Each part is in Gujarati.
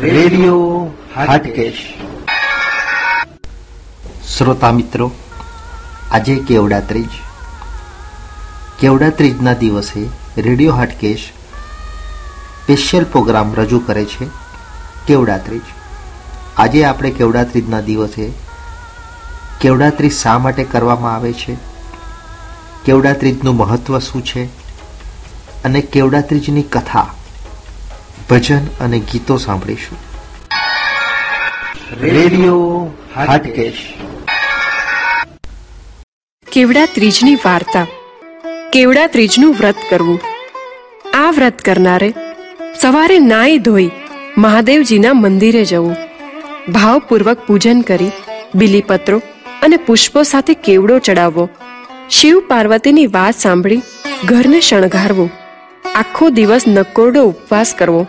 રેડિયો હાટકેશ. શ્રોતા મિત્રો, આજે કેવડા ત્રીજ કેવડા ત્રીજના દિવસે રેડિયો હાટકેશ સ્પેશિયલ પ્રોગ્રામ રજૂ કરે છે કેવડાત્રીજ. આજે આપણે કેવડા ત્રીજના દિવસે કેવડા ત્રીજ શા માટે કરવામાં આવે છે? કેવડા ત્રીજનું મહત્વ શું છે? અને કેવડા ત્રીજની કથા ભજન અને ગીતો સાંભળીશું. રેડિયો કેવડા ત્રીજની વાર્તા. કેવડા ત્રીજનું વ્રત કરવું. આ વ્રત કરનારે સવારે નાઈ ધોઈ મહાદેવજીના મંદિરે જવું. ભાવપૂર્વક પૂજન કરી બિલીપત્રો અને પુષ્પો સાથે કેવડો ચડાવવો. શિવ પાર્વતીની વાત સાંભળી ઘરને શણગારવું. આખો દિવસ નકોરડો ઉપવાસ કરવો.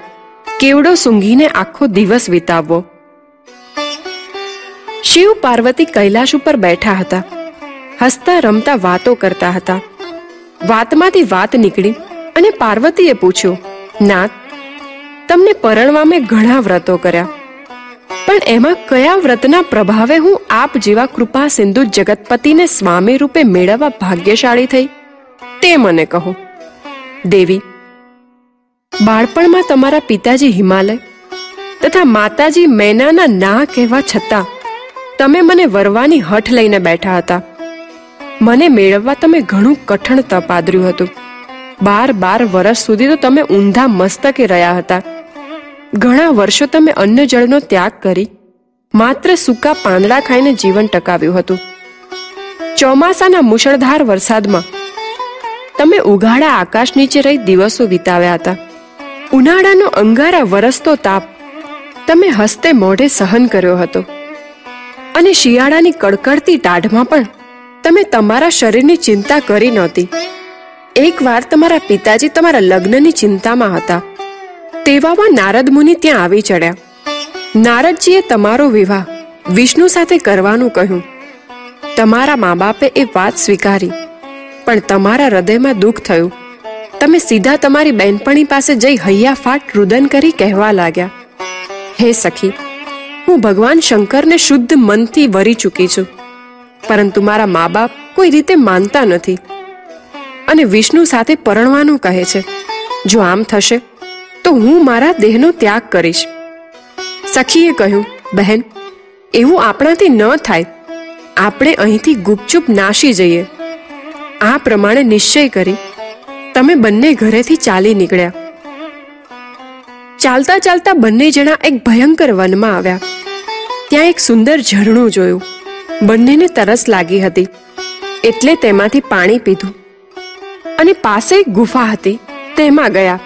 કેવડો સૂંઘીને આખો દિવસ વિતાવવો? શિવ પાર્વતી કૈલાશ ઉપર બેઠા હતા. હસતા રમતા વાતો કરતા હતા. વાતમાંથી વાત નીકળી અને પાર્વતીએ પૂછ્યું નાથ તમને પરણવા મેં ઘણા વ્રતો કર્યા. પણ એમાં કયા વ્રતના પ્રભાવે હું આપ જેવા કૃપા સિંધુ જગતપતિને સ્વામી રૂપે મેળવવા ભાગ્યશાળી થઈ? તે મને કહો. દેવી બાળપણમાં તમારા પિતાજી હિમાલય તથા માતાજી મેનાના ના કહેવા છતાં તમે મને વરવાની હઠ લઈને બેઠા હતા. મને મેળવવા તમે ઘણું કઠણ તપ આદર્યું હતું. બાર બાર વર્ષ સુધી તો તમે ઊંધા મસ્તકે રહ્યા હતા. ઘણા વર્ષો તમે અન્ન જળનો ત્યાગ કરી માત્ર સૂકા પાંદડા ખાઈને જીવન ટકાવ્યું હતું. ચોમાસાના મુશળધાર વરસાદમાં તમે ઉઘાડા આકાશ નીચે રહી દિવસો વિતાવ્યા હતા. ઉનાળાનો અંગારા વરસતો તાપ તમે હસ્તે મોઢે સહન કર્યો હતો. અને શિયાળાની કડકડતી ટાઢમાં પણ તમે તમારા શરીરની ચિંતા કરી નહોતી. એકવાર તમારા પિતાજી તમારા લગ્નની ચિંતામાં હતા. તેવામાં નારદ મુનિ ત્યાં આવી ચડ્યા. નારદજીએ તમારો વિવાહ વિષ્ણુ સાથે કરવાનું કહ્યું. તમારા મા બાપે એ વાત સ્વીકારી, પણ તમારા હૃદયમાં દુઃખ થયું. તમે સીધા તમારી બહેનપણી પાસે જઈ હૈયા ફાટ રુદન કરી કહેવા લાગ્યા. હે સખી, હું ભગવાન શંકરને શુદ્ધ મનથી વરી ચૂકી છું. પરંતુ મારા મા બાપ કોઈ રીતે માનતા નથી. અને વિષ્ણુ સાથે પરણવાનું કહે છે, જો આમ થશે, તો હું મારા દેહનો ત્યાગ કરીશ. સખીએ કહ્યું, બહેન, એવું આપણાથી ન થાય. આપણે અહીંથી ગુપચુપ નાશી જઈએ. આ પ્રમાણે નિશ્ચય કરી તમે બંને ઘરેથી ચાલી નીકળ્યા. ચાલતા ચાલતા બંને જણા એક ભયંકર વનમાં આવ્યા. ત્યાં એક સુંદર ઝરણું જોયું. બંનેને તરસ લાગી હતી. એટલે તેમાંથી પાણી પીધું. અને પાસે એક ગુફા હતી. તેમાં ગયા.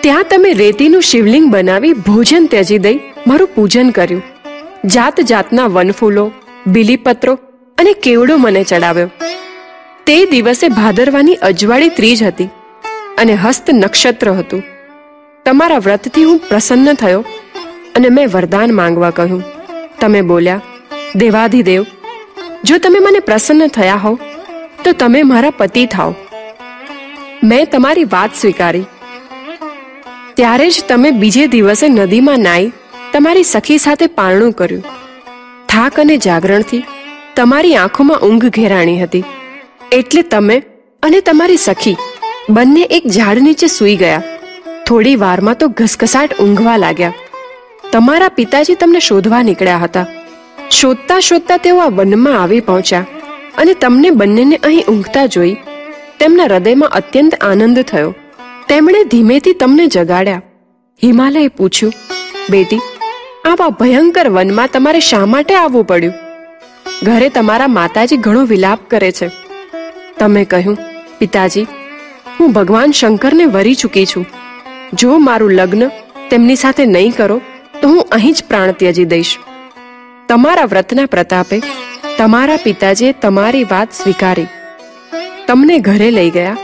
ત્યાં તમે રેતીનું શિવલિંગ બનાવી ભોજન ત્યજી દઈ મારું પૂજન કર્યું. જાત જાતના વનફૂલો, બીલીપત્રો અને કેવડો મને ચડાવ્યો. તે દિવસે ભાદરવાની અજવાળી ત્રીજ હતી અને હસ્ત નક્ષત્ર હતું. તમારા વ્રતથી હું પ્રસન્ન થયો અને મેં વરદાન માંગવા કહ્યું. તમે બોલ્યા, દેવાધિદેવ, જો તમે મને પ્રસન્ન થયા હો તો તમે મારા પતિ થાઓ. મેં તમારી વાત સ્વીકારી. ત્યારે જ તમે બીજે દિવસે નદીમાં નાઈ તમારી સખી સાથે પારણું કર્યું. થાક અને જાગરણથી તમારી આંખોમાં ઊંઘ ઘેરાણી હતી. એટલે તમે અને તમારી સખી બંને એક ઝાડ નીચે સૂઈ ગયા. થોડી વારમાં તો ઘસઘસાટ ઊંઘવા લાગ્યા. તમારા પિતાજી તમને શોધવા નીકળ્યા હતા. શોધતા શોધતા તેઓ આ વનમાં આવી પહોંચ્યા અને તમને બંનેને અહીં ઊંઘતા જોઈ તેમના હૃદયમાં અત્યંત આનંદ થયો. તેમણે ધીમેથી તમને જગાડ્યા. હિમાલયે પૂછ્યું, બેટી, આવા ભયંકર વનમાં તમારે શા માટે આવવું પડ્યું? ઘરે તમારા માતાજી ઘણો વિલાપ કરે છે. તમે કહ્યું, પિતાજી, હું ભગવાન શંકરને વરી ચૂકી છું. જો મારું લગ્ન તેમની સાથે નહીં કરો, તો હું અહીં જ પ્રાણ ત્યજી દઈશ. તમારા વ્રતના પ્રતાપે તમારા પિતાજીએ તમારી વાત સ્વીકારી. તમને ઘરે લઈ ગયા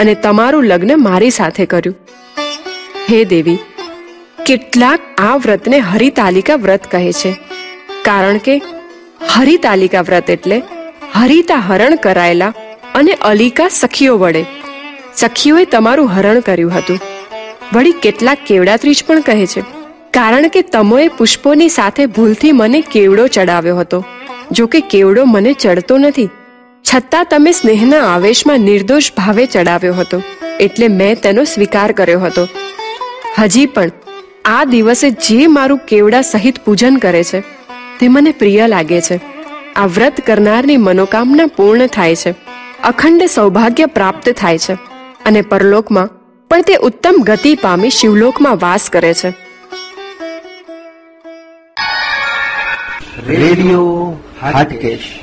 અને તમારું લગ્ન મારી સાથે કર્યું. હે દેવી, કેટલાક આ વ્રતને હરિતાલિકા વ્રત કહે છે, કારણ કે હરિતાલિકા વ્રત એટલે હરિતા હરણ કરાયેલા અને અલિકા સખીઓ વડે. સખીઓએ તમારું હરણ કર્યું હતું. વળી કેટલાક કેવડાત્રીજ પણ કહે છે. કારણ કે તમોએ પુષ્પોની સાથે ભૂલથી મને કેવડો ચડાવ્યો હતો. જો કે કેવડો મને ચડતો નથી. છતાં તમે સ્નેહના આવેશમાં નિર્દોષ ભાવે ચડાવ્યો હતો. એટલે મેં તેનો સ્વીકાર કર્યો હતો. હજી પણ, આ દિવસે જે મારું કેવડા સહિત પૂજન કરે છે, તે મને પ્રિય લાગે છે. આ વ્રત કરનારની મનોકામના પૂર્ણ થાય છે. અખંડ સૌભાગ્ય પ્રાપ્ત થાય છે અને પરલોકમાં પણ તે ઉત્તમ ગતિ પામી શિવલોકમાં વાસ કરે છે. રેડિયો હાટકેશ.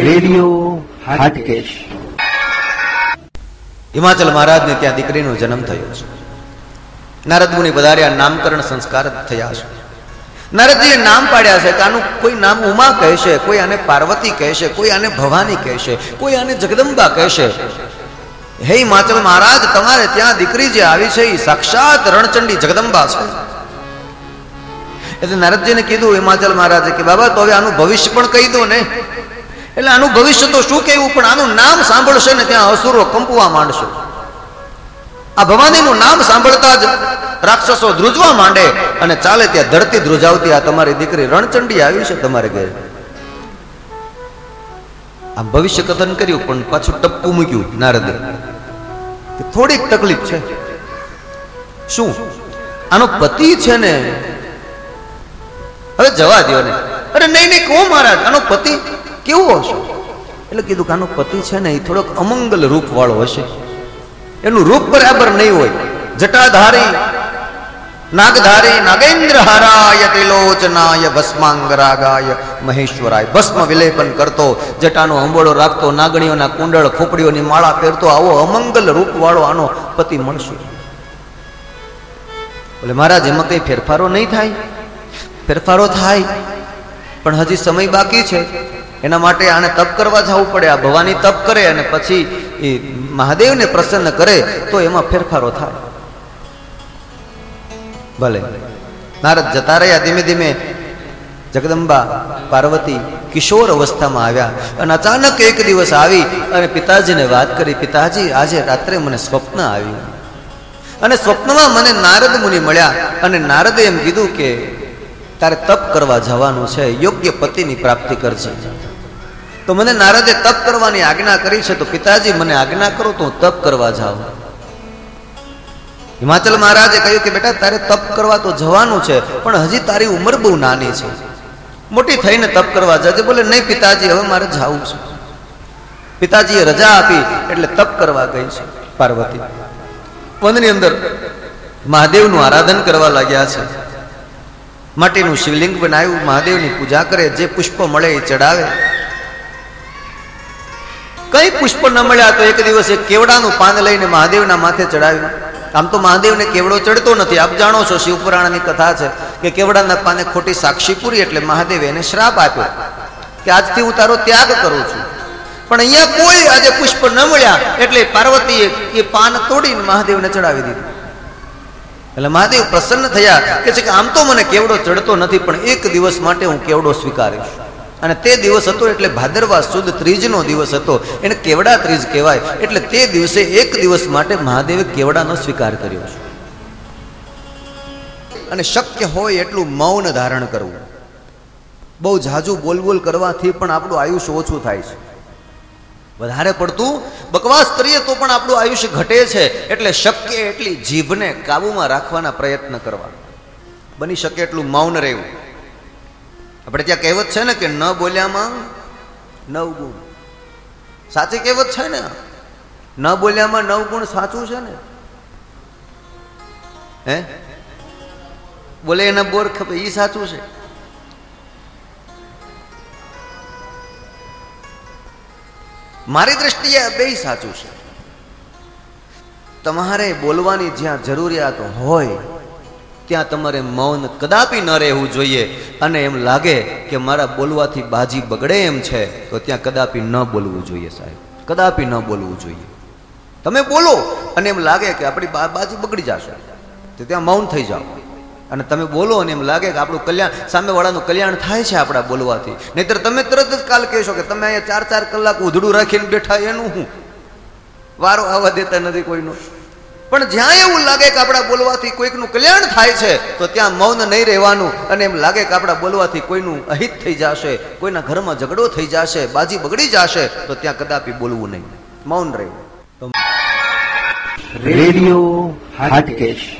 રેડિયો હાટકેશ. હિમાચલ મહારાજને ત્યાં દીકરીનો જન્મ થયો છે. નારદ મુનિ પધાર્યા નામકરણ સંસ્કાર થયા છે. નારદજીએ નામ પાડ્યા છે કે આનું કોઈ નામ ઉમા કહેશે, કોઈ આને પાર્વતી કહેશે, કોઈ આને ભવાની કહેશે, કોઈ આને જગદંબા કહેશે. હે હિમાચલ મહારાજ, તમારે ત્યાં દીકરી જે આવી છે, એ સાક્ષાત રણચંડી જગદંબા છે. એટલે નારદજીને કીધું હિમાચલ મહારાજે કે બાબા તો હવે આનું ભવિષ્ય પણ કહી દો ને. એટલે આનું ભવિષ્ય તો શું કહેવું? પણ આનું નામ સાંભળશે ને ત્યાં અસુરો કંપવા માંડશે. આ ભવાનીનું નામ સાંભળતા જ રાક્ષસો ધ્રુજવા માંડે અને ચાલે ત્યાં ધરતી ધ્રુજાવતી આ તમારી દીકરી રણચંડી આવી છે તમારે ઘરે. આમ ભવિષ્ય કથન કર્યું, પણ પાછું ટપ્પું મૂક્યું નારદે. થોડીક તકલીફ છે. શું? આનો પતિ છે ને? હવે જવા દો ને. અરે નહીં નહીં, કહો મહારાજ, આનો પતિ કેવો હશે એટલે કીધું કે આનો પતિ છે ને એ થોડોક અમંગલ રૂપ વાળો હશે. એનું રૂપ બરાબર નહીં હોય. જટાધારી, નાગધારી નાગેન્દ્ર હારાય ત્રિલોચનાય ભસ્માંગરાગાય મહેશ્વરાય. ભસ્મ વિલેપન કરતો, જટાનો અંબોળો રાખતો, નાગણીઓના કુંડળ, ખોપડીઓની માળા પહેરતો, આવો અમંગલ રૂપ વાળો આનો પતિ મળશે. એટલે મહારાજ, એમાં કઈ ફેરફારો નહીં થાય? ફેરફારો થાય, પણ હજી સમય બાકી છે. એના માટે આને તપ કરવા જવું પડે, આ ભવાની તપ કરે અને પછી એ મહાદેવને પ્રસન્ન કરે, તો એમાં ફેરફારો થાય. ભલે. નારદ જતા રહ્યા, ધીમે ધીમે જગદંબા, પાર્વતી, કિશોર અવસ્થામાં આવ્યા અને અચાનક એક દિવસ આવી અને પિતાજીને વાત કરી, પિતાજી, આજે રાત્રે મને સ્વપ્ન આવ્યું. અને સ્વપ્નમાં મને નારદ મુનિ મળ્યા અને નારદે એમ કીધું કે, તારે તપ કરવા જવાનું છે, યોગ્ય પતિની પ્રાપ્તિ કરજે. તો મને નારદે તપ કરવાની આજ્ઞા કરી છે, તો પિતાજી મને આજ્ઞા કરો તો હું તપ કરવા જાઉં. હિમાચલ મહારાજે કહ્યું કે બેટા, તારે તપ કરવા તો જવાનું છે, પણ હજી તારી ઉંમર બહુ નાની છે. મોટી થઈને તપ કરવા જજે. બોલે, નહીં પિતાજી, હવે મારે જવું છે. પિતાજીએ રજા આપી, એટલે તપ કરવા ગઈ છે પાર્વતી. વનની અંદર મહાદેવનું આરાધન કરવા લાગ્યા છે. માટીનું શિવલિંગ બનાવ્યું, મહાદેવની પૂજા કરે, જે પુષ્પ મળે એ ચડાવે. કઈ પુષ્પ ન મળ્યા તો એક દિવસ એક કેવડાનું પાન લઈને મહાદેવના માથે ચડાવ્યું. આમ તો મહાદેવને કેવડો ચડતો નથી. આપ જાણો છો શિવપુરાણની કથા છે કે કેવડાના પાને ખોટી સાક્ષી પૂરી એટલે મહાદેવે એને શ્રાપ આપ્યો કે આજથી હું તારો ત્યાગ કરું છું. પણ અહીંયા કોઈ આજે પુષ્પ ન મળ્યા એટલે પાર્વતીએ એ પાન તોડીને મહાદેવને ચડાવી દીધું. એટલે મહાદેવ પ્રસન્ન થયા કે છે કે આમ તો મને કેવડો ચડતો નથી, પણ એક દિવસ માટે હું કેવડો સ્વીકારીશ. અને તે દિવસ હતો એટલે ભાદરવા સુદ ત્રીજનો દિવસ હતો. એને કેવડા ત્રીજ કહેવાય. એટલે તે દિવસે એક દિવસ માટે મહાદેવે કેવડાનો સ્વીકાર કર્યો છે. અને શક્ય હોય એટલું મૌન ધારણ કરવું. બહુ ઝાઝુ બોલ બોલ કરવાથી પણ આપણું આયુષ્ય ઓછું થાય છે. વધારે પડતું બકવાસ કરીએ તો પણ આપણું આયુષ્ય ઘટે છે. એટલે શક્ય એટલી જીભને કાબૂમાં રાખવાના પ્રયત્ન કરવા. બની શકે એટલું મૌન રહેવું. આપણે ત્યાં કહેવત છે ને કે ન બોલ્યામાં નવ ગુણ. સાચી કહેવત છે ને? ન બોલ્યામાં નવ ગુણ સાચું છે ને? હે? બોલે એના બોર ખપે એ સાચું છે. મારી દ્રષ્ટિએ બે સાચું છે. તમારે બોલવાની જ્યાં જરૂરિયાત હોય ત્યાં તમારે મૌન કદાપી ન રહેવું જોઈએ. અને એમ લાગે કે મારા બોલવાથી બાજી બગડે એમ છે, તો ત્યાં કદાપી ન બોલવું જોઈએ સાહેબ. કદાપી ન બોલવું જોઈએ. તમે બોલો, અને એમ લાગે કે આપણી બાજી બગડી જશે. તો ત્યાં મૌન થઈ જાઓ. અને તમે બોલો, અને એમ લાગે કે આપણું કલ્યાણ, સામેવાળાનું કલ્યાણ થાય છે આપણા બોલવાથી. નહીતર તમે તરત જ કાલ કહેશો કે તમે અહીંયા ચાર ચાર કલાક ઉધડું રાખીને બેઠા, એનું હું? વારો આવવા દેતા નથી કોઈનો. પણ જ્યાં એવું લાગે કે આપણા બોલવાથી કોઈકનું કલ્યાણ થાય છે, તો ત્યાં મૌન નહીં રહેવાનું. અને એમ લાગે કે આપણા બોલવાથી કોઈનું અહિત થઈ જશે, કોઈના ઘરમાં ઝઘડો થઈ જશે, બાજી બગડી જશે, તો ત્યાં કદાપી બોલવું નહીં. મૌન રહેવું. રેડિયો હાટકેશ.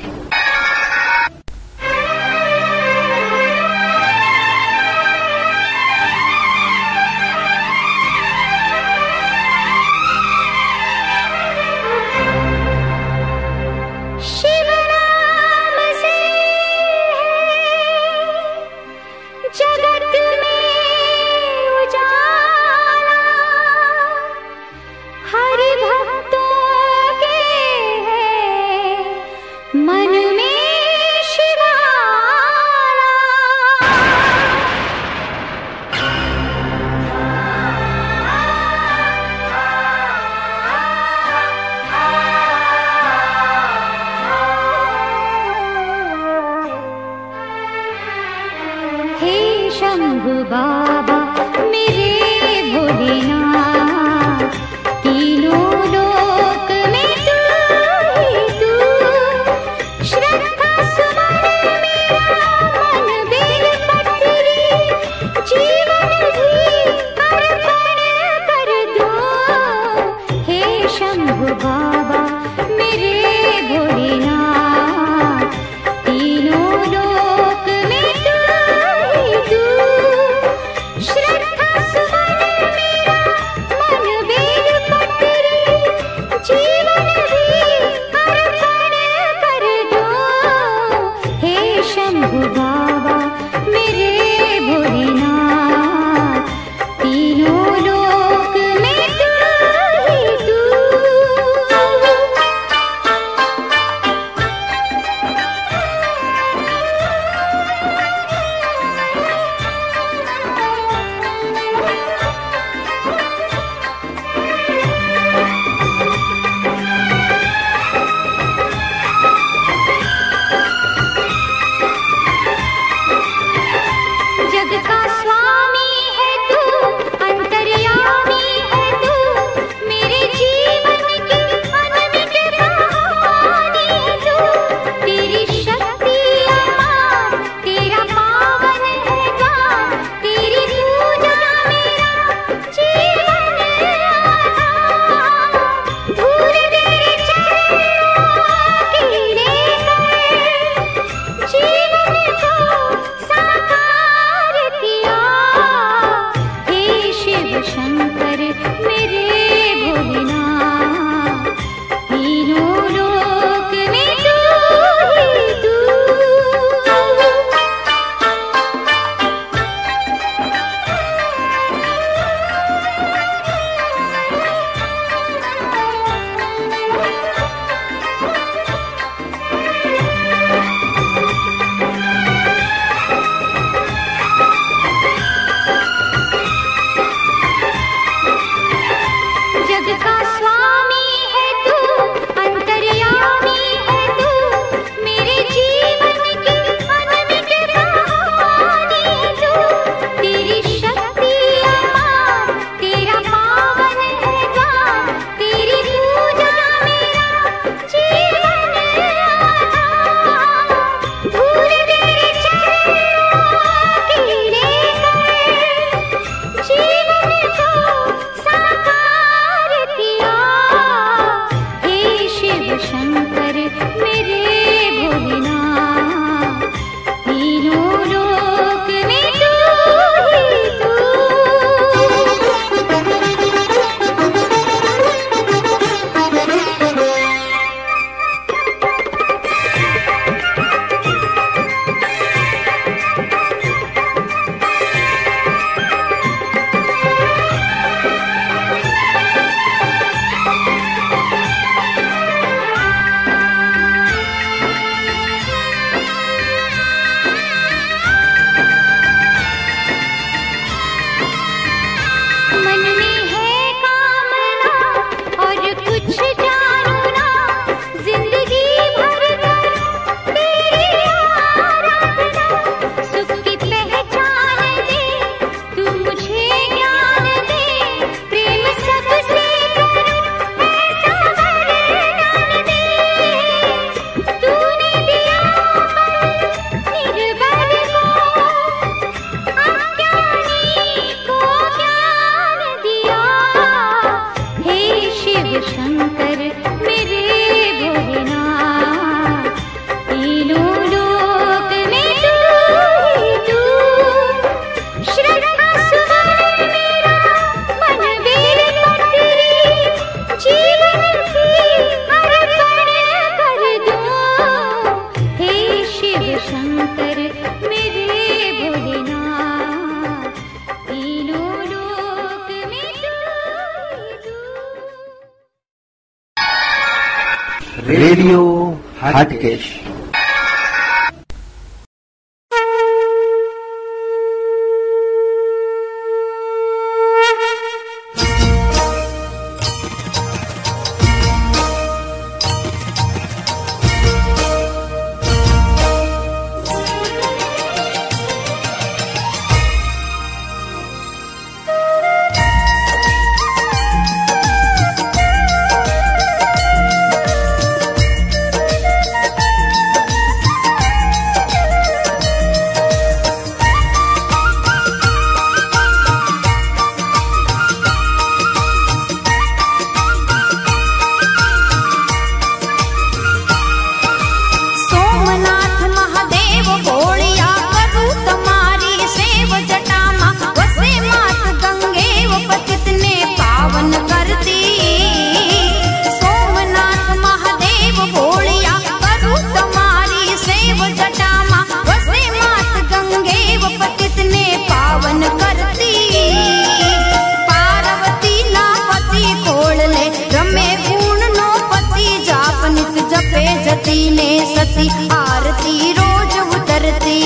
રતીને સતી આરતી રોજ ઉતરતી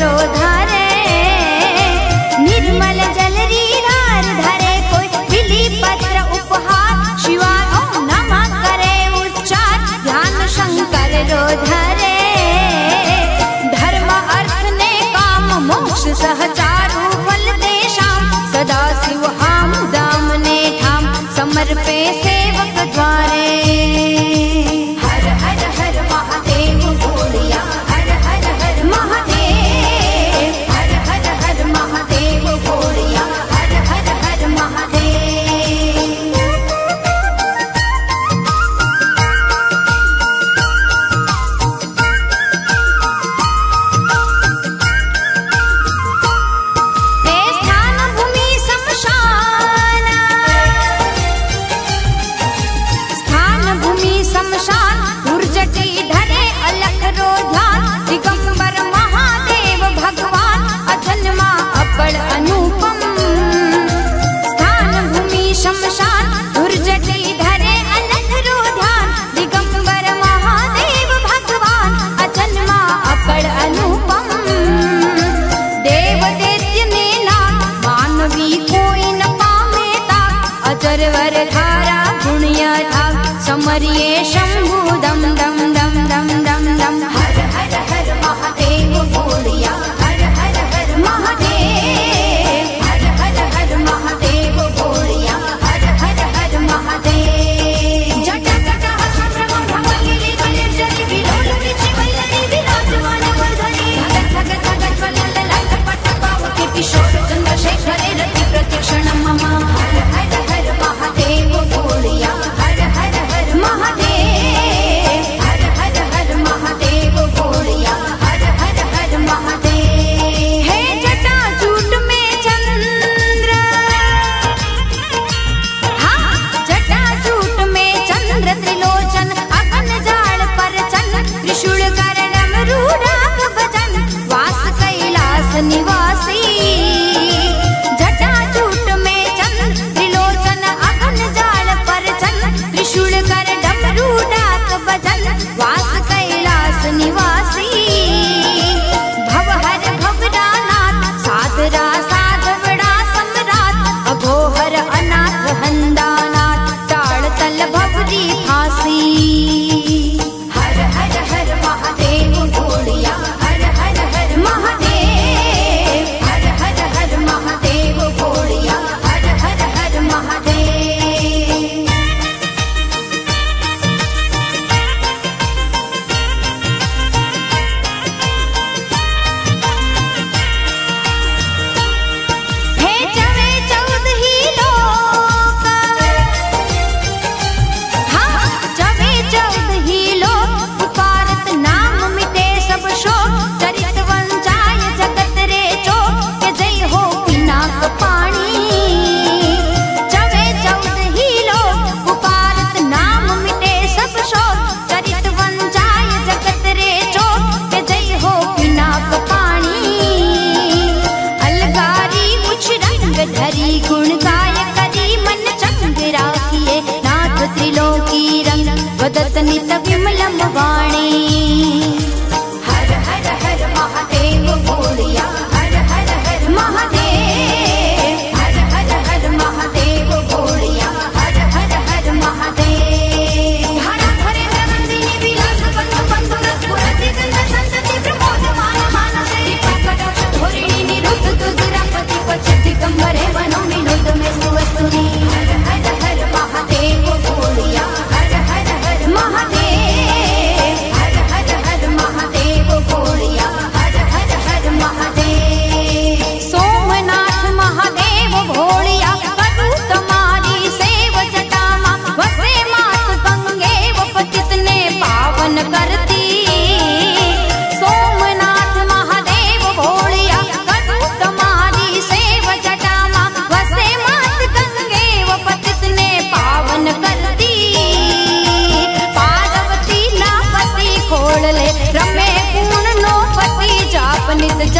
रो ધરે અલખ રોધાન શ્રી ગંબર મહાદેવ ભગવાન અજલમાં અપળ અનુપમ સ્થાન ભૂમિ શમશાન ધુર્જટી ધરે અલખ રોધાન શ્રી ગંબર સમરીએ શંભુ દમ દમ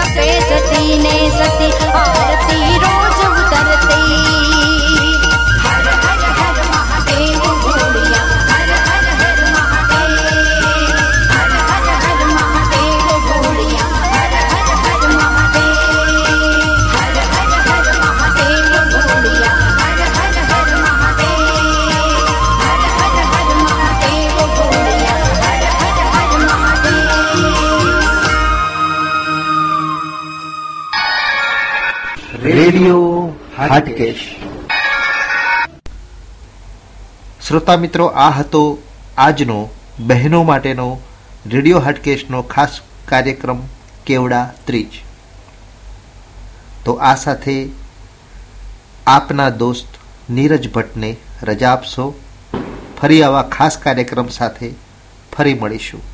સફેદ તીને સતી આરતી રોજ ઉતરતી રેડિયો હાટકેશ. શ્રોતા મિત્રો, આ હતો આજનો બહેનો માટેનો રેડિયો હાટકેશનો ખાસ કાર્યક્રમ કેવડા ત્રીજ. તો આ સાથે આપના દોસ્ત નીરજ ભટ્ટને રજા આપશો. ફરી આવા ખાસ કાર્યક્રમ સાથે ફરી મળીશું.